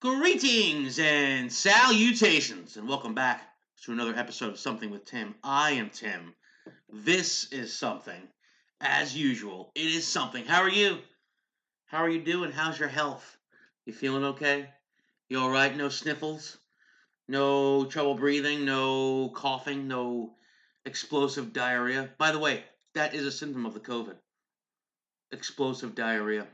Greetings and salutations, and welcome back to another episode of Something with Tim. I am Tim. This is something. As usual, it is something. How are you? How are you doing? How's your health? You feeling okay? You all right? No sniffles? No trouble breathing? No coughing? No explosive diarrhea? By the way, that is a symptom of the COVID. Explosive diarrhea.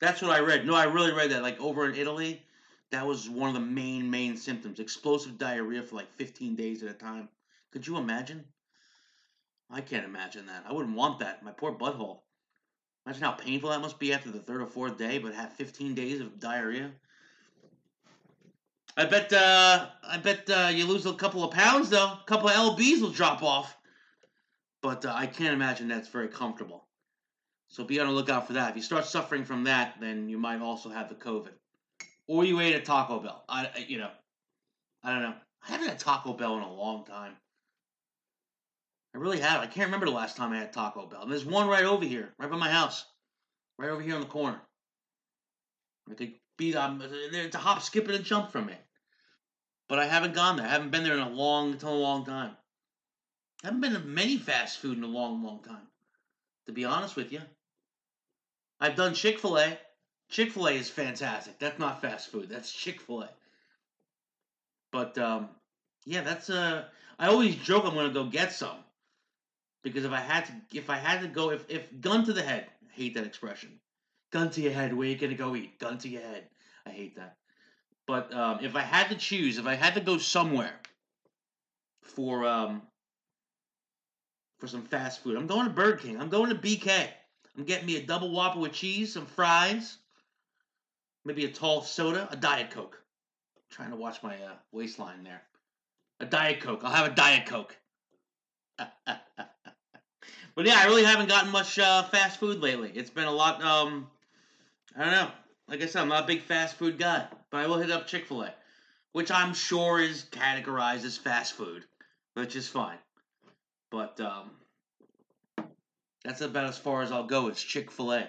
That's what I read. No, I really read that. Like over in Italy, that was one of the main, main symptoms. Explosive diarrhea for like 15 days at a time. Could you imagine? I can't imagine that. I wouldn't want that. My poor butthole. Imagine how painful that must be after the third or fourth day, but have 15 days of diarrhea. I bet. Uh, I bet uh, you lose a couple of pounds though. A couple of lbs will drop off. But uh, I can't imagine that's very comfortable. So be on the lookout for that. If you start suffering from that, then you might also have the COVID. Or you ate at Taco Bell. I, you know, I don't know. I haven't had Taco Bell in a long time. I really have. I can't remember the last time I had Taco Bell. And there's one right over here, right by my house, right over here on the corner. I could be. Um, it's a hop, skip, and a jump from it. But I haven't gone there. I haven't been there in a long, a long time. I haven't been to many fast food in a long, long time. To be honest with you. I've done Chick fil A. Chick fil A is fantastic. That's not fast food, that's Chick fil A. But, um, yeah, that's, uh, I always joke I'm to go get some. Because if I had to, if I had to go, if, if gun to the head, I hate that expression. Gun to your head, where you gonna go eat? Gun to your head. I hate that. But um, if I had to choose, if I had to go somewhere for um, for some fast food, I'm going to Burger King. I'm going to BK. I'm getting me a double whopper with cheese, some fries, maybe a tall soda, a Diet Coke. I'm trying to watch my uh, waistline there. A Diet Coke. I'll have a Diet Coke. but yeah, I really haven't gotten much uh, fast food lately. It's been a lot. Um, I don't know. Like I said, I'm not a big fast food guy, but I will hit up Chick Fil A, which I'm sure is categorized as fast food, which is fine. But um, that's about as far as I'll go. It's Chick fil A.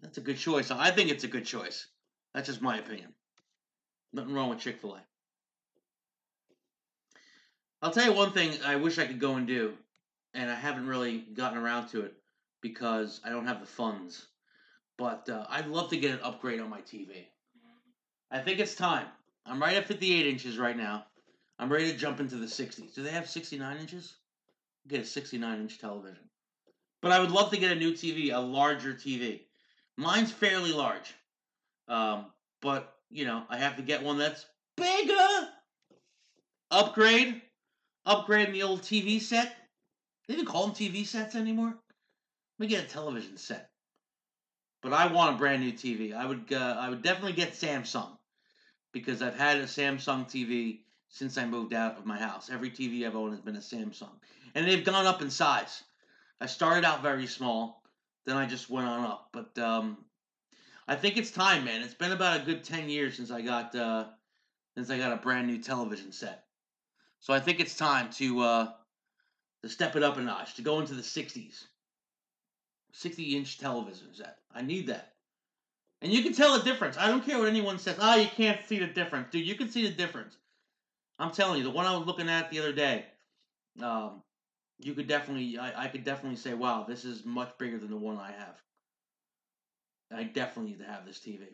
That's a good choice. I think it's a good choice. That's just my opinion. Nothing wrong with Chick fil A. I'll tell you one thing I wish I could go and do, and I haven't really gotten around to it because I don't have the funds. But uh, I'd love to get an upgrade on my TV. I think it's time. I'm right at 58 inches right now. I'm ready to jump into the 60s. Do they have 69 inches? Get a 69 inch television. But I would love to get a new TV, a larger TV. Mine's fairly large. Um, but, you know, I have to get one that's bigger. Upgrade. Upgrade the old TV set. They don't call them TV sets anymore. Let me get a television set. But I want a brand new TV. I would uh, I would definitely get Samsung because I've had a Samsung TV since I moved out of my house. Every TV I've owned has been a Samsung, and they've gone up in size. I started out very small, then I just went on up. But um, I think it's time, man. It's been about a good ten years since I got uh, since I got a brand new television set. So I think it's time to uh, to step it up a notch, to go into the '60s. 60 inch television set. I need that. And you can tell the difference. I don't care what anyone says. Oh, you can't see the difference. Dude, you can see the difference. I'm telling you, the one I was looking at the other day, um, you could definitely, I, I could definitely say, wow, this is much bigger than the one I have. I definitely need to have this TV.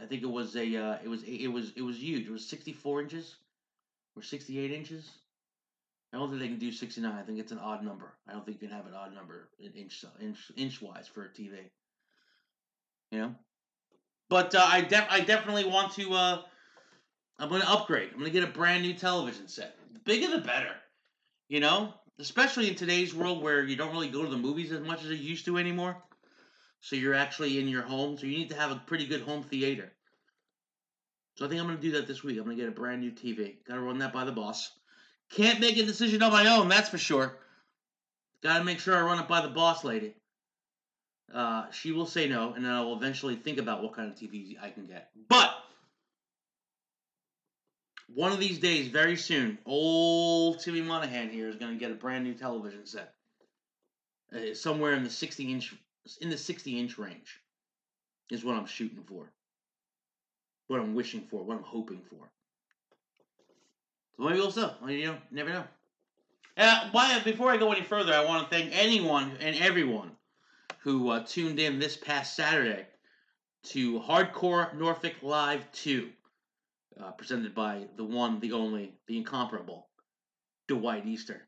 I think it was a, uh, it was, it was, it was huge. It was 64 inches or 68 inches. I don't think they can do 69. I think it's an odd number. I don't think you can have an odd number in inch inch inch wise for a TV. You know, but uh, I def- I definitely want to. Uh, I'm going to upgrade. I'm going to get a brand new television set. The bigger the better. You know, especially in today's world where you don't really go to the movies as much as you used to anymore. So you're actually in your home. So you need to have a pretty good home theater. So I think I'm going to do that this week. I'm going to get a brand new TV. Got to run that by the boss. Can't make a decision on my own, that's for sure. Got to make sure I run it by the boss lady. Uh, she will say no, and then I will eventually think about what kind of TV I can get. But one of these days, very soon, old Timmy Monahan here is going to get a brand new television set, uh, somewhere in the sixty inch in the sixty inch range, is what I'm shooting for. what I'm wishing for, what I'm hoping for. So maybe we'll. You know, never know. Uh, why, before I go any further, I want to thank anyone and everyone who uh, tuned in this past Saturday to Hardcore Norfolk Live 2, uh, presented by the one, the only, the incomparable Dwight Easter.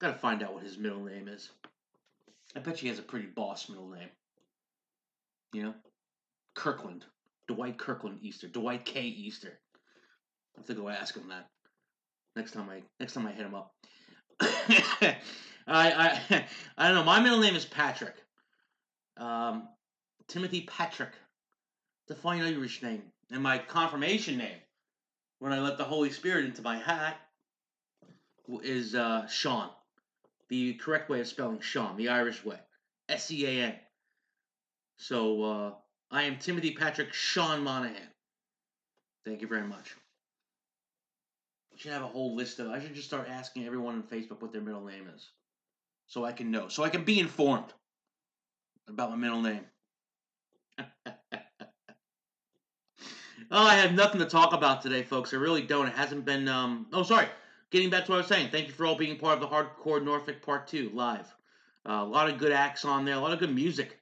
Gotta find out what his middle name is. I bet he has a pretty boss middle name. You know? Kirkland. Dwight Kirkland Easter. Dwight K. Easter. I have to go ask him that next time I next time I hit him up. I I I don't know. My middle name is Patrick. Um, Timothy Patrick. The fine Irish name. And my confirmation name, when I let the Holy Spirit into my hat, is uh, Sean. The correct way of spelling Sean, the Irish way. S E A N. So uh, I am Timothy Patrick Sean Monahan. Thank you very much. I should have a whole list of. I should just start asking everyone on Facebook what their middle name is, so I can know, so I can be informed about my middle name. oh, I have nothing to talk about today, folks. I really don't. It hasn't been. Um. Oh, sorry. Getting back to what I was saying. Thank you for all being part of the Hardcore Norfolk Part Two live. Uh, a lot of good acts on there. A lot of good music.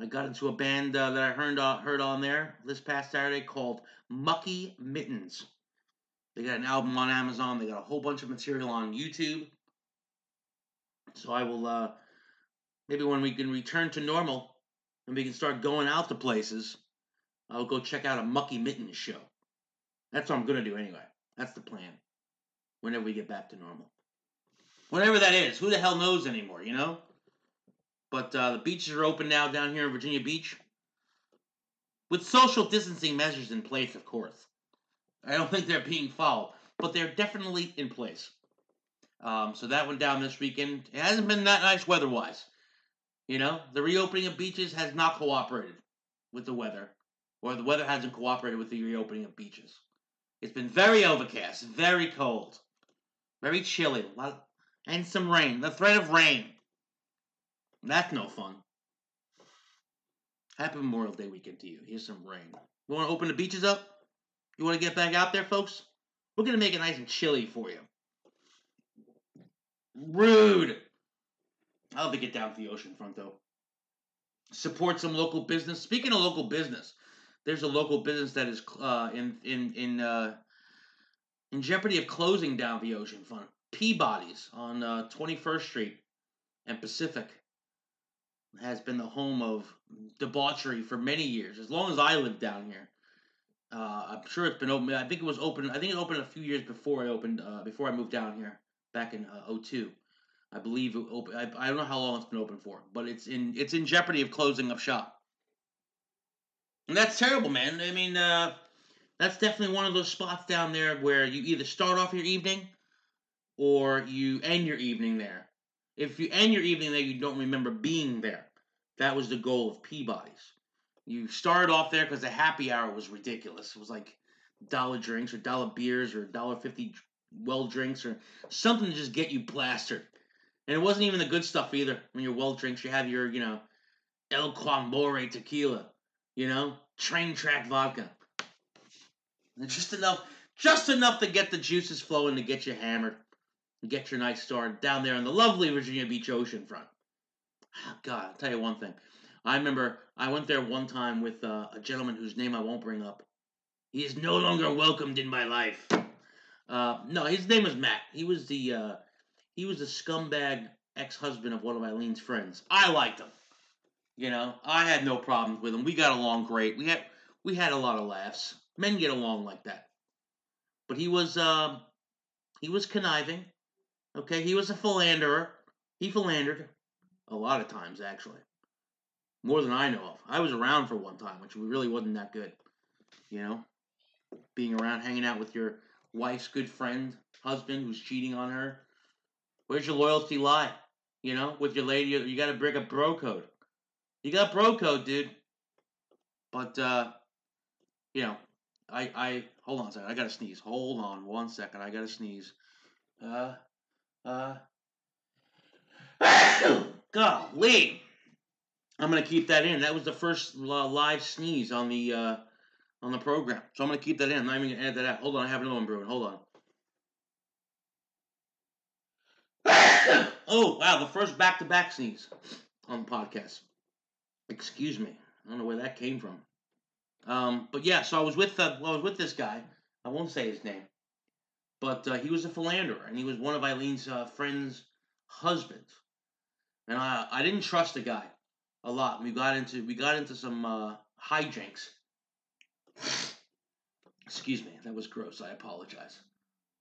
I got into a band uh, that I heard uh, heard on there this past Saturday called Mucky Mittens. They got an album on Amazon. They got a whole bunch of material on YouTube. So I will uh, maybe when we can return to normal and we can start going out to places, I'll go check out a Mucky Mittens show. That's what I'm gonna do anyway. That's the plan. Whenever we get back to normal. Whatever that is, who the hell knows anymore, you know? But uh, the beaches are open now down here in Virginia Beach. With social distancing measures in place, of course. I don't think they're being followed, but they're definitely in place. Um, so that went down this weekend. It hasn't been that nice weather wise. You know, the reopening of beaches has not cooperated with the weather, or the weather hasn't cooperated with the reopening of beaches. It's been very overcast, very cold, very chilly, and some rain. The threat of rain. That's no fun. Happy Memorial Day weekend to you. Here's some rain. You want to open the beaches up? You want to get back out there, folks? We're going to make it nice and chilly for you. Rude. I'll have to get down to the ocean front, though. Support some local business. Speaking of local business, there's a local business that is uh, in in in uh, in jeopardy of closing down the ocean front. Peabody's on uh, 21st Street and Pacific has been the home of debauchery for many years, as long as I lived down here. Uh, I'm sure it's been open. I think it was open. I think it opened a few years before I opened. Uh, before I moved down here back in uh, 02. I believe it opened. I, I don't know how long it's been open for, but it's in it's in jeopardy of closing up shop. And that's terrible, man. I mean, uh, that's definitely one of those spots down there where you either start off your evening or you end your evening there. If you end your evening there, you don't remember being there. That was the goal of Peabody's. You started off there because the happy hour was ridiculous. It was like dollar drinks or dollar beers or dollar fifty well drinks or something to just get you plastered. And it wasn't even the good stuff either. When you're well drinks, you have your, you know, El Quamore tequila, you know, train track vodka. Just enough, just enough to get the juices flowing to get you hammered and get your night started down there on the lovely Virginia Beach ocean front. Oh, God, I'll tell you one thing. I remember I went there one time with uh, a gentleman whose name I won't bring up. He is no longer welcomed in my life. Uh, no, his name was Matt. He was the uh, he was the scumbag ex-husband of one of Eileen's friends. I liked him. You know, I had no problems with him. We got along great. We had we had a lot of laughs. Men get along like that. But he was uh, he was conniving. Okay, he was a philanderer. He philandered a lot of times actually. More than I know of. I was around for one time, which really wasn't that good. You know, being around, hanging out with your wife's good friend, husband who's cheating on her. Where's your loyalty lie? You know, with your lady, you got to break a bro code. You got bro code, dude. But uh, you know, I I hold on a second. I gotta sneeze. Hold on one second. I gotta sneeze. Uh, uh. Golly. I'm gonna keep that in. That was the first live sneeze on the uh, on the program. So I'm gonna keep that in. I'm not even gonna add that out. Hold on, I have another one brewing. Hold on. oh wow, the first back-to-back sneeze on the podcast. Excuse me. I don't know where that came from. Um, but yeah, so I was with uh, well, I was with this guy. I won't say his name, but uh, he was a philanderer, and he was one of Eileen's uh, friends' husbands. And I I didn't trust the guy a lot. We got into we got into some uh, hijinks. Excuse me, that was gross. I apologize.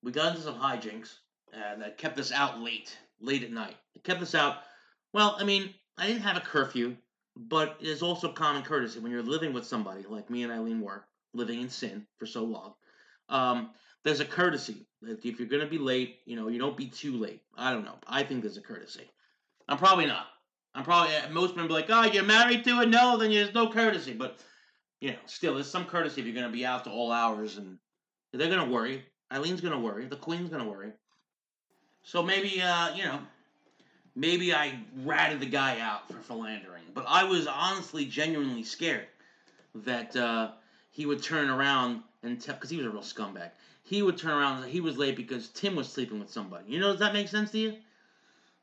We got into some hijinks, and that kept us out late, late at night. It kept us out. Well, I mean, I didn't have a curfew, but it's also common courtesy when you're living with somebody like me and Eileen were living in sin for so long. Um, there's a courtesy that if you're gonna be late, you know, you don't be too late. I don't know. I think there's a courtesy. I'm probably not. I'm probably most men be like, "Oh, you're married to it." No, then there's no courtesy. But you know, still, there's some courtesy if you're gonna be out to all hours, and they're gonna worry. Eileen's gonna worry. The queen's gonna worry. So maybe, uh, you know, maybe I ratted the guy out for philandering, but I was honestly, genuinely scared that uh, he would turn around and tell, because he was a real scumbag. He would turn around he was late because Tim was sleeping with somebody. You know, does that make sense to you?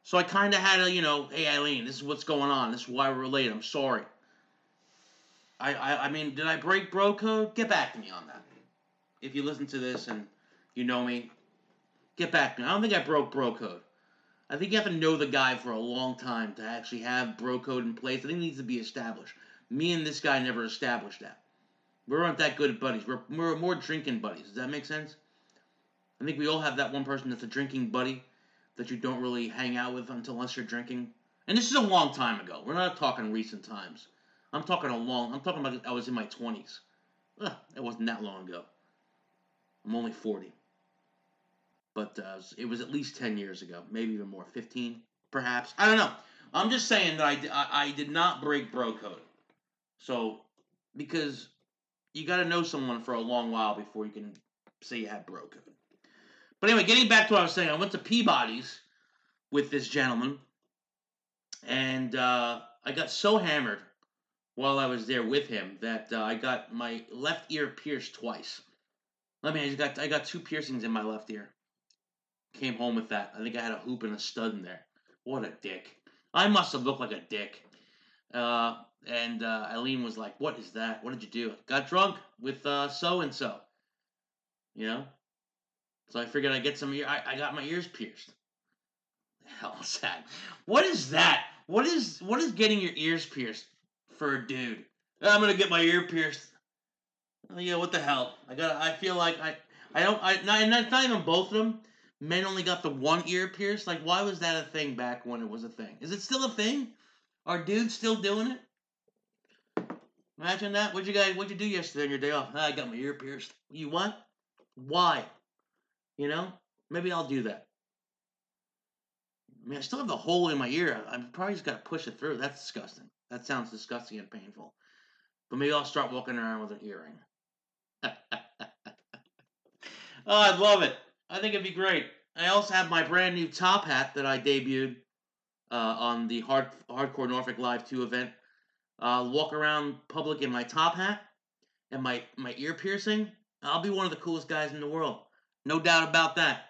So I kind of had a, you know, hey Eileen, this is what's going on. This is why we're late. I'm sorry. I, I, I mean, did I break bro code? Get back to me on that. If you listen to this and you know me, get back to me. I don't think I broke bro code. I think you have to know the guy for a long time to actually have bro code in place. I think it needs to be established. Me and this guy never established that. We aren't that good buddies. We're, we're more drinking buddies. Does that make sense? I think we all have that one person that's a drinking buddy that you don't really hang out with until unless you're drinking. And this is a long time ago. We're not talking recent times. I'm talking a long. I'm talking about I was in my 20s. Ugh, it wasn't that long ago. I'm only 40. But uh, it was at least 10 years ago, maybe even more, 15, perhaps. I don't know. I'm just saying that I, I, I did not break bro code. So, because you got to know someone for a long while before you can say you have bro code. But anyway, getting back to what I was saying, I went to Peabody's with this gentleman, and uh, I got so hammered while I was there with him that uh, I got my left ear pierced twice. I mean, I got I got two piercings in my left ear. Came home with that. I think I had a hoop and a stud in there. What a dick! I must have looked like a dick. Uh, and uh, Eileen was like, "What is that? What did you do?" Got drunk with so and so. You know, so I figured I'd get some ear. I, I got my ears pierced. Hell is that? What is that? What is what is getting your ears pierced for a dude? I'm gonna get my ear pierced. Oh, yeah, what the hell? I got. I feel like I. I don't. I. Not, not, not even both of them. Men only got the one ear pierced. Like, why was that a thing back when it was a thing? Is it still a thing? Are dudes still doing it? Imagine that. What'd you guys? What'd you do yesterday on your day off? Ah, I got my ear pierced. You what? Why? You know, maybe I'll do that. I mean, I still have the hole in my ear. I'm probably just got to push it through. That's disgusting. That sounds disgusting and painful. But maybe I'll start walking around with an earring. oh, I'd love it. I think it'd be great. I also have my brand new top hat that I debuted uh, on the Hard Hardcore Norfolk Live 2 event. Uh, walk around public in my top hat and my, my ear piercing. I'll be one of the coolest guys in the world. No doubt about that.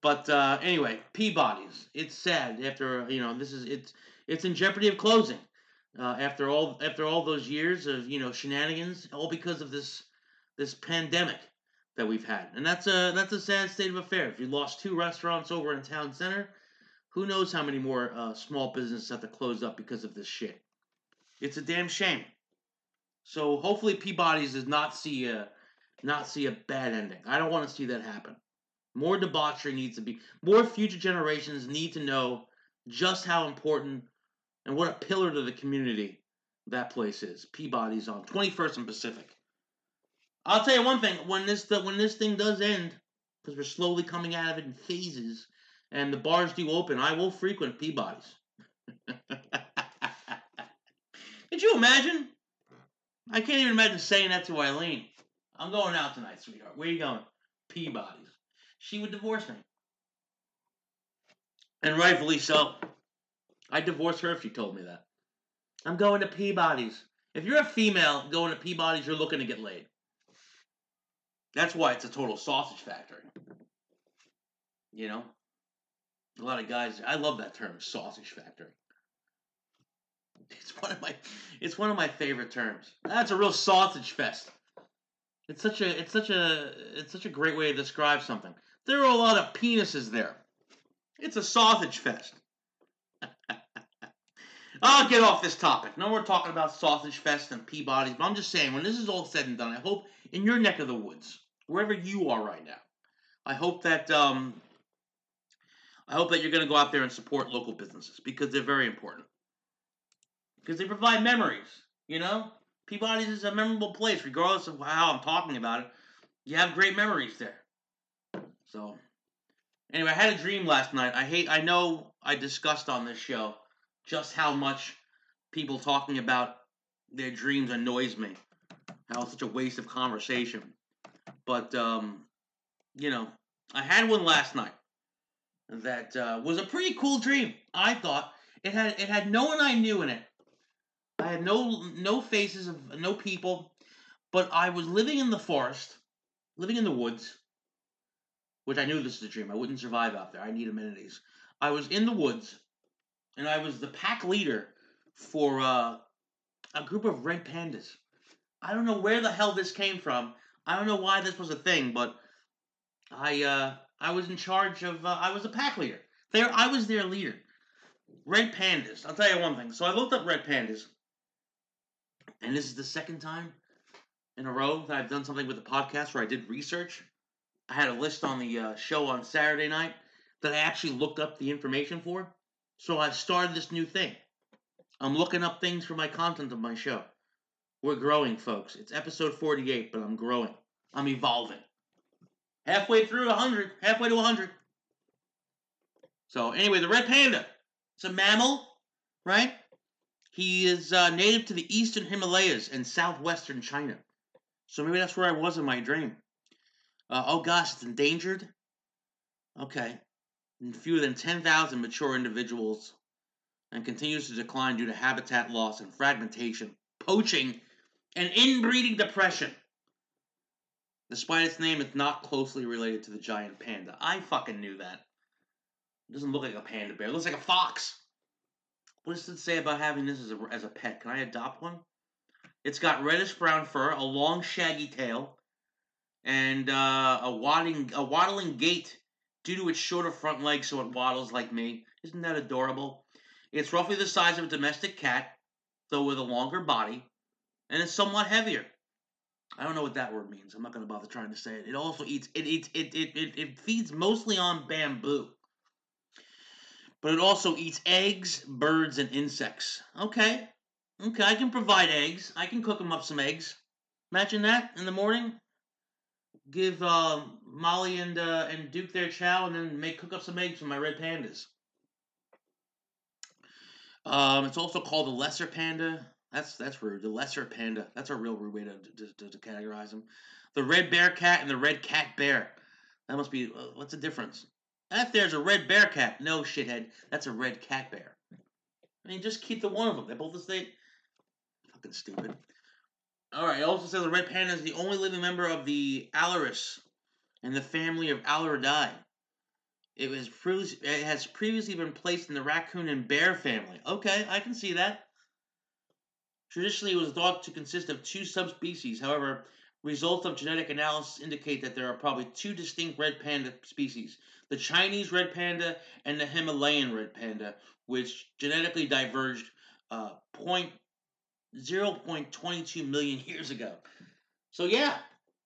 But uh, anyway, Peabody's. It's sad after you know this is it's it's in jeopardy of closing uh, after all after all those years of you know shenanigans, all because of this this pandemic that we've had, and that's a that's a sad state of affairs. We lost two restaurants over in town center. Who knows how many more uh, small businesses have to close up because of this shit? It's a damn shame. So hopefully Peabody's does not see a not see a bad ending. I don't want to see that happen. More debauchery needs to be. More future generations need to know just how important and what a pillar to the community that place is. Peabody's on 21st and Pacific. I'll tell you one thing: when this the, when this thing does end, because we're slowly coming out of it in phases, and the bars do open, I will frequent Peabody's. Could you imagine? I can't even imagine saying that to Eileen. I'm going out tonight, sweetheart. Where you going? Peabody's. She would divorce me. And rightfully so. I'd divorce her if she told me that. I'm going to Peabody's. If you're a female going to Peabody's, you're looking to get laid. That's why it's a total sausage factory. You know? A lot of guys I love that term, sausage factory. It's one of my it's one of my favorite terms. That's a real sausage fest. It's such a it's such a it's such a great way to describe something. There are a lot of penises there. It's a sausage fest. I'll get off this topic. No, we're talking about sausage fest and Peabody's, but I'm just saying when this is all said and done, I hope in your neck of the woods, wherever you are right now, I hope that um, I hope that you're going to go out there and support local businesses because they're very important. Because they provide memories, you know? Peabody's is a memorable place, regardless of how I'm talking about it. You have great memories there. So, anyway, I had a dream last night. I hate, I know I discussed on this show just how much people talking about their dreams annoys me. How it's such a waste of conversation. But, um, you know, I had one last night that uh, was a pretty cool dream. I thought it had it had no one I knew in it. I had no no faces of no people, but I was living in the forest, living in the woods, which I knew this is a dream. I wouldn't survive out there. I need amenities. I was in the woods, and I was the pack leader for uh, a group of red pandas. I don't know where the hell this came from. I don't know why this was a thing, but I uh, I was in charge of. Uh, I was a pack leader. There, I was their leader. Red pandas. I'll tell you one thing. So I looked up red pandas, and this is the second time in a row that I've done something with the podcast where I did research. I had a list on the uh, show on Saturday night that I actually looked up the information for. So I've started this new thing. I'm looking up things for my content of my show. We're growing, folks. It's episode 48, but I'm growing. I'm evolving. Halfway through 100, halfway to 100. So, anyway, the red panda. It's a mammal, right? He is uh, native to the eastern Himalayas and southwestern China. So maybe that's where I was in my dream. Uh, oh gosh, it's endangered? Okay. And fewer than 10,000 mature individuals and continues to decline due to habitat loss and fragmentation, poaching, and inbreeding depression. Despite its name, it's not closely related to the giant panda. I fucking knew that. It doesn't look like a panda bear. It looks like a fox. What does it say about having this as a, as a pet? Can I adopt one? It's got reddish brown fur, a long shaggy tail, and uh, a waddling a waddling gait due to its shorter front legs, so it waddles like me. Isn't that adorable? It's roughly the size of a domestic cat, though with a longer body, and it's somewhat heavier. I don't know what that word means. I'm not going to bother trying to say it. It also eats. It eats. It, it, it, it feeds mostly on bamboo. But it also eats eggs, birds, and insects. Okay, okay. I can provide eggs. I can cook them up some eggs. Imagine that in the morning. Give uh, Molly and uh, and Duke their chow, and then make cook up some eggs for my red pandas. Um, it's also called the lesser panda. That's that's rude. The lesser panda. That's a real rude way to, to, to, categorize them. The red bear cat and the red cat bear. That must be. Uh, what's the difference? If there's a red bear cat, no shithead. That's a red cat bear. I mean, just keep the one of them. They're both the same. Fucking stupid. All right. It also says the red panda is the only living member of the Ailurus and the family of Ailuridae. It was it has previously been placed in the raccoon and bear family. Okay, I can see that. Traditionally, it was thought to consist of two subspecies. However, results of genetic analysis indicate that there are probably two distinct red panda species the Chinese red panda and the Himalayan red panda, which genetically diverged uh, 0.22 million years ago. So, yeah,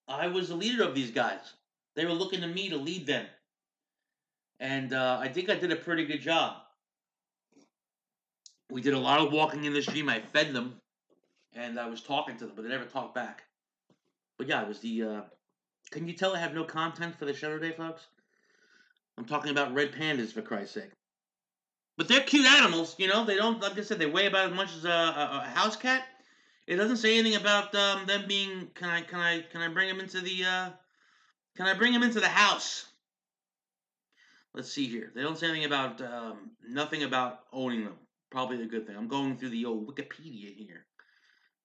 I was the leader of these guys. They were looking to me to lead them. And uh, I think I did a pretty good job. We did a lot of walking in the stream. I fed them and I was talking to them, but they never talked back. But yeah, it was the. Uh, can you tell I have no content for the show today, folks? I'm talking about red pandas for Christ's sake. But they're cute animals, you know. They don't, like I said, they weigh about as much as a, a, a house cat. It doesn't say anything about um, them being. Can I? Can I? Can I bring them into the? Uh, can I bring them into the house? Let's see here. They don't say anything about um, nothing about owning them. Probably a good thing. I'm going through the old Wikipedia here.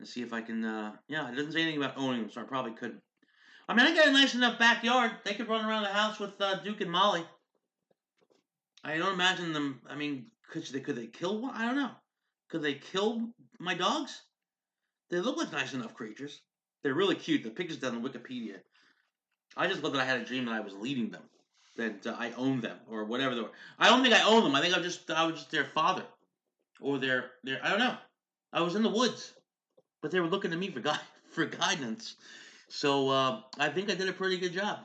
And see if I can. Uh, yeah, it doesn't say anything about owning them, so I probably couldn't. I mean, I got a nice enough backyard. They could run around the house with uh, Duke and Molly. I don't imagine them. I mean, could they could they kill one? I don't know. Could they kill my dogs? They look like nice enough creatures. They're really cute. The pictures down on Wikipedia. I just love that I had a dream that I was leading them, that uh, I owned them or whatever they were. I don't think I own them. I think I was just I was just their father, or their their I don't know. I was in the woods, but they were looking to me for gui- for guidance. So uh, I think I did a pretty good job.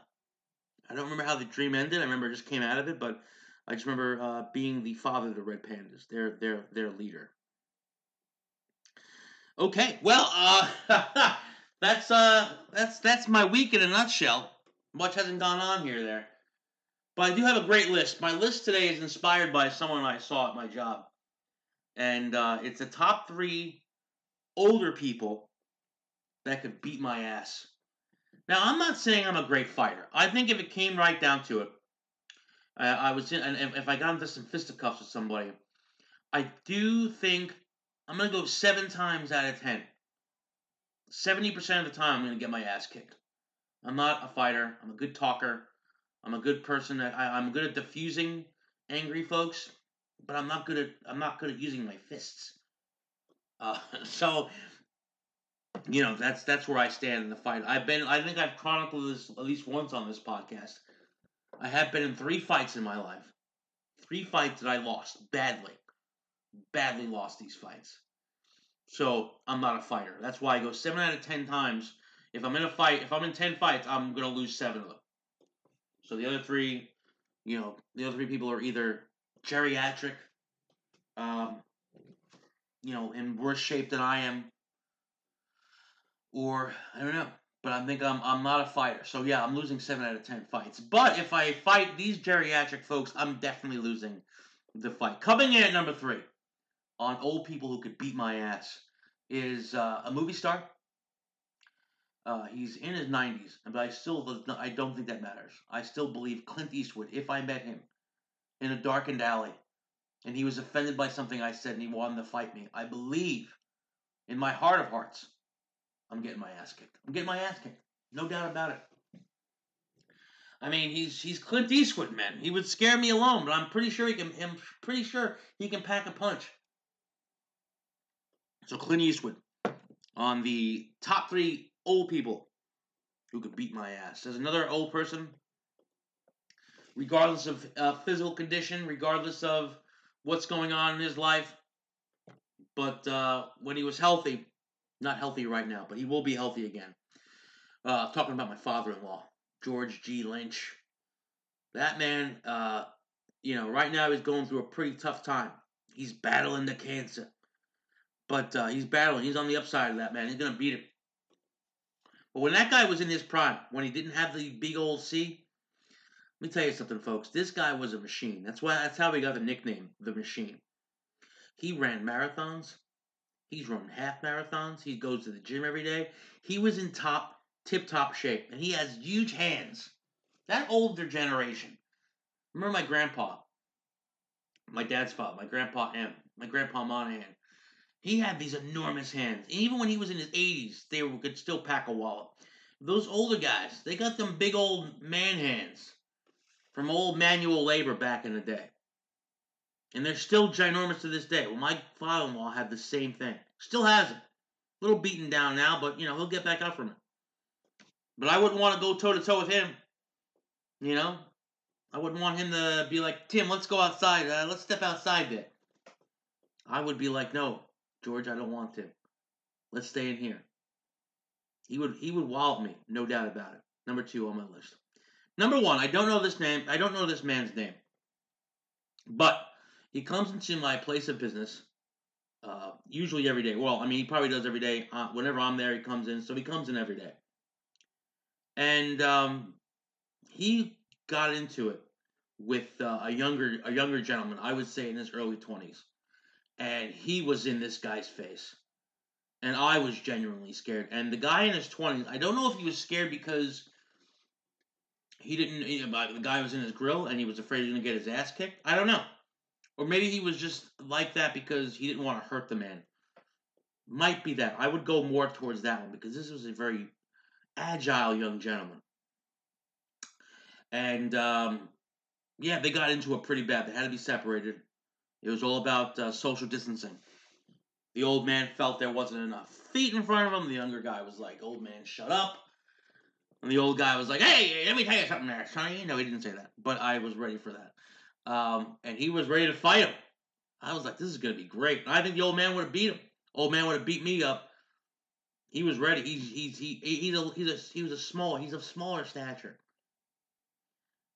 I don't remember how the dream ended. I remember I just came out of it, but I just remember uh, being the father of the Red Pandas, their their their leader. Okay, well, uh, that's uh, that's that's my week in a nutshell. Much hasn't gone on here there, but I do have a great list. My list today is inspired by someone I saw at my job, and uh, it's the top three older people that could beat my ass. Now, I'm not saying I'm a great fighter. I think if it came right down to it, uh, I was in, and if, I got into some fisticuffs with somebody, I do think I'm gonna go seven times out of ten. Seventy percent of the time, I'm gonna get my ass kicked. I'm not a fighter. I'm a good talker. I'm a good person. I, I'm good at diffusing angry folks, but I'm not good at I'm not good at using my fists. Uh, so you know that's that's where I stand in the fight. I've been I think I've chronicled this at least once on this podcast. I have been in three fights in my life. Three fights that I lost badly. Badly lost these fights. So I'm not a fighter. That's why I go seven out of ten times. If I'm in a fight, if I'm in ten fights, I'm gonna lose seven of them. So the other three, you know, the other three people are either geriatric, um, you know, in worse shape than I am, or I don't know. But I think I'm I'm not a fighter. So yeah, I'm losing seven out of ten fights. But if I fight these geriatric folks, I'm definitely losing the fight. Coming in at number three on old people who could beat my ass is uh, a movie star. Uh, he's in his 90s, but I still I don't think that matters. I still believe Clint Eastwood. If I met him in a darkened alley, and he was offended by something I said, and he wanted to fight me, I believe, in my heart of hearts, I'm getting my ass kicked. I'm getting my ass kicked. No doubt about it. I mean, he's he's Clint Eastwood, man. He would scare me alone, but I'm pretty sure he can. I'm pretty sure he can pack a punch. So Clint Eastwood on the top three old people who could beat my ass. There's another old person, regardless of uh, physical condition, regardless of what's going on in his life. But uh, when he was healthy, not healthy right now, but he will be healthy again. Uh, talking about my father-in-law, George G. Lynch. That man, uh, you know, right now he's going through a pretty tough time. He's battling the cancer. But uh, he's battling. He's on the upside of that, man. He's to beat it. But when that guy was in his prime, when he didn't have the big old C, let me tell you something, folks. This guy was a machine. That's why. That's how he got the nickname, the Machine. He ran marathons. He's run half marathons. He goes to the gym every day. He was in top, tip-top shape, and he has huge hands. That older generation. Remember my grandpa, my dad's father, my grandpa M, my grandpa Monahan. He had these enormous hands. And even when he was in his 80s, they could still pack a wallet. Those older guys, they got them big old man hands from old manual labor back in the day. And they're still ginormous to this day. Well, my father in law had the same thing. Still has it. A little beaten down now, but, you know, he'll get back up from it. But I wouldn't want to go toe to toe with him. You know? I wouldn't want him to be like, Tim, let's go outside. Uh, let's step outside there. I would be like, no, George, I don't want to. Let's stay in here. He would he would wallop me, no doubt about it. Number two on my list. Number one, I don't know this name. I don't know this man's name, but he comes into my place of business uh, usually every day. Well, I mean, he probably does every day. Uh, whenever I'm there, he comes in. So he comes in every day, and um, he got into it with uh, a younger a younger gentleman. I would say in his early twenties and he was in this guy's face. And I was genuinely scared. And the guy in his 20s, I don't know if he was scared because he didn't, the guy was in his grill and he was afraid he was to get his ass kicked. I don't know. Or maybe he was just like that because he didn't want to hurt the man. might be that. I would go more towards that one because this was a very agile young gentleman. And um, yeah, they got into it pretty bad. They had to be separated. It was all about uh, social distancing. The old man felt there wasn't enough feet in front of him. The younger guy was like, "Old man, shut up." And the old guy was like, "Hey, let me tell you something, there, Sonny." No, he didn't say that, but I was ready for that. Um, and he was ready to fight him. I was like, "This is gonna be great." And I think the old man would have beat him. Old man would have beat me up. He was ready. He's he's he, he's a he's a he was a small he's of smaller stature.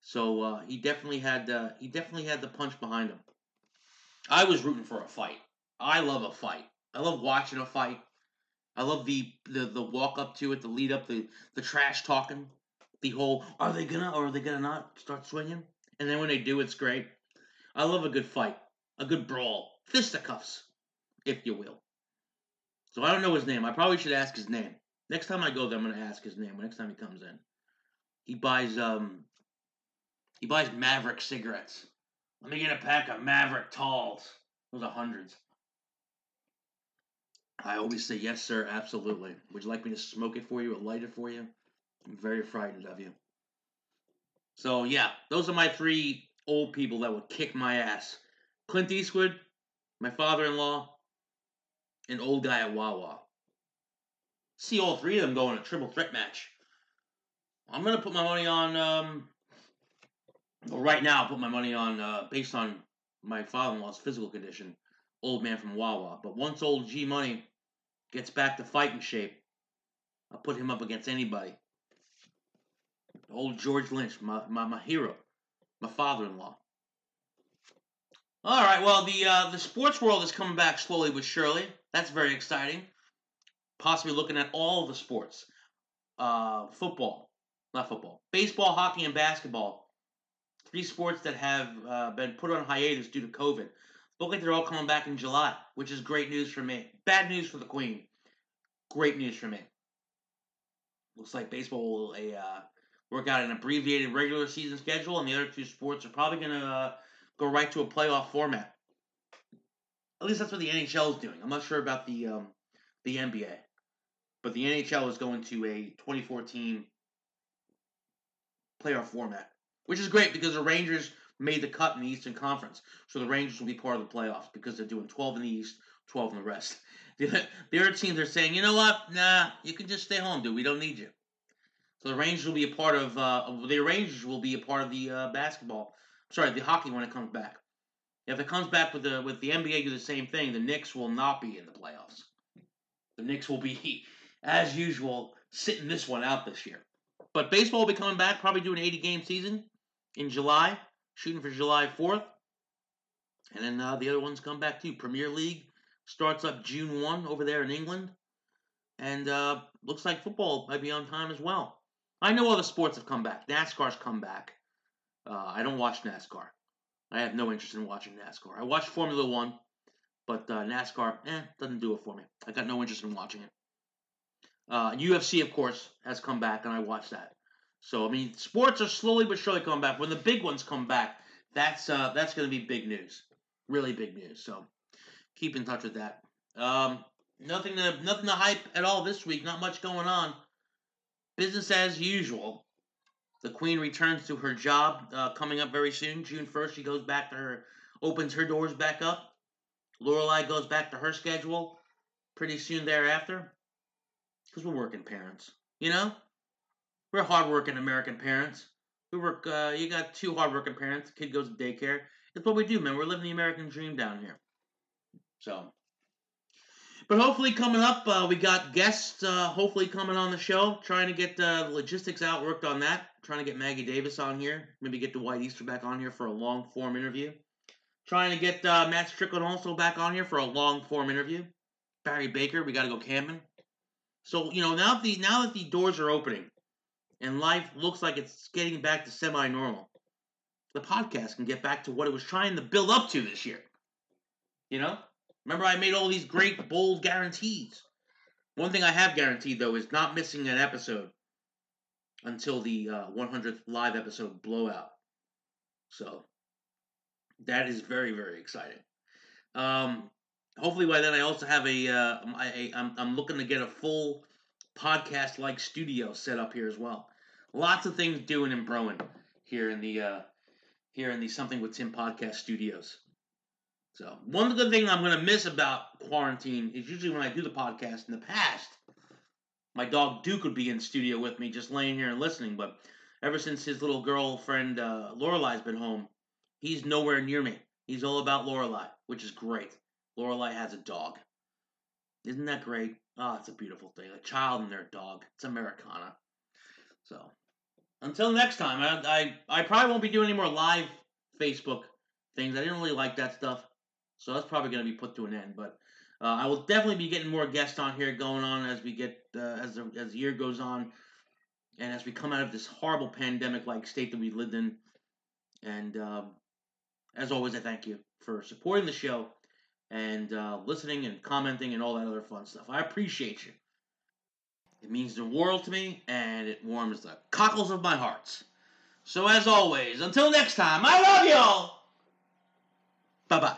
So uh, he definitely had uh, he definitely had the punch behind him. I was rooting for a fight. I love a fight. I love watching a fight. I love the the, the walk up to it, the lead up, the the trash talking, the whole are they gonna or are they gonna not start swinging? And then when they do, it's great. I love a good fight, a good brawl, fisticuffs, if you will. So I don't know his name. I probably should ask his name. Next time I go there, I'm gonna ask his name. Next time he comes in, he buys um he buys Maverick cigarettes. Let me get a pack of Maverick Talls. Those are hundreds. I always say yes, sir. Absolutely. Would you like me to smoke it for you or light it for you? I'm very frightened of you. So yeah, those are my three old people that would kick my ass. Clint Eastwood, my father-in-law, an old guy at Wawa. See all three of them go in a triple threat match. I'm gonna put my money on. Um, well, right now, I'll put my money on uh, based on my father-in-law's physical condition, old man from Wawa. But once old G Money gets back to fighting shape, I'll put him up against anybody. Old George Lynch, my, my, my hero, my father-in-law. All right, well, the uh, the sports world is coming back slowly but surely. That's very exciting. Possibly looking at all the sports. Uh, football, not football, baseball, hockey, and basketball. Three sports that have uh, been put on hiatus due to COVID. Look like they're all coming back in July, which is great news for me. Bad news for the Queen. Great news for me. Looks like baseball will a uh, work out an abbreviated regular season schedule, and the other two sports are probably going to uh, go right to a playoff format. At least that's what the NHL is doing. I'm not sure about the um, the NBA, but the NHL is going to a 2014 playoff format, which is great because the Rangers made the cut in the Eastern Conference, so the Rangers will be part of the playoffs because they're doing 12 in the East, 12 in the rest. The, the other teams are saying, you know what? Nah, you can just stay home, dude. We don't need you. So the Rangers will be a part of. Uh, the Rangers will be a part of the uh, basketball. Sorry, the hockey when it comes back. If it comes back with the with the NBA do the same thing, the Knicks will not be in the playoffs. The Knicks will be, as usual, sitting this one out this year. But baseball will be coming back, probably doing an 80 game season in July, shooting for July 4th. And then uh, the other ones come back too. Premier League starts up June 1 over there in England. And uh, looks like football might be on time as well. I know other sports have come back. NASCAR's come back. Uh, I don't watch NASCAR. I have no interest in watching NASCAR. I watch Formula One, but uh, NASCAR, eh, doesn't do it for me. I got no interest in watching it. Uh, UFC, of course, has come back, and I watch that. So I mean, sports are slowly but surely coming back. When the big ones come back, that's uh, that's going to be big news, really big news. So keep in touch with that. Um, nothing to nothing to hype at all this week. Not much going on. Business as usual. The Queen returns to her job uh, coming up very soon. June 1st, she goes back to her, opens her doors back up. Lorelai goes back to her schedule pretty soon thereafter. Because we're working parents, you know? We're hardworking American parents. We work, uh, you got two hardworking parents. Kid goes to daycare. It's what we do, man. We're living the American dream down here. So, but hopefully, coming up, uh, we got guests. Uh, hopefully, coming on the show. Trying to get uh, the logistics out, worked on that. Trying to get Maggie Davis on here. Maybe get Dwight Easter back on here for a long form interview. Trying to get uh, Matt Strickland also back on here for a long form interview. Barry Baker, we got to go camping. So you know now the now that the doors are opening, and life looks like it's getting back to semi normal, the podcast can get back to what it was trying to build up to this year. You know, Remember, I made all these great, bold guarantees. One thing I have guaranteed, though, is not missing an episode until the uh, 100th live episode blowout. So, that is very, very exciting. Um, hopefully by then I also have a, uh, I, I'm, I'm looking to get a full podcast like studio set up here as well. Lots of things doing and brewing here in the uh, here in the Something with Tim podcast studios. So one of the good thing I'm gonna miss about quarantine is usually when I do the podcast in the past, my dog Duke would be in studio with me, just laying here and listening. But ever since his little girlfriend uh, Lorelai's been home, he's nowhere near me. He's all about Lorelai, which is great. Lorelai has a dog. Isn't that great? Oh, it's a beautiful thing. A child and their dog. It's Americana. So, until next time, I, I, I probably won't be doing any more live Facebook things. I didn't really like that stuff. So that's probably going to be put to an end. But uh, I will definitely be getting more guests on here going on as we get, uh, as, the, as the year goes on. And as we come out of this horrible pandemic like state that we lived in. And um, as always, I thank you for supporting the show and uh, listening and commenting and all that other fun stuff. I appreciate you. It means the world to me, and it warms the cockles of my heart. So, as always, until next time, I love y'all. Bye bye.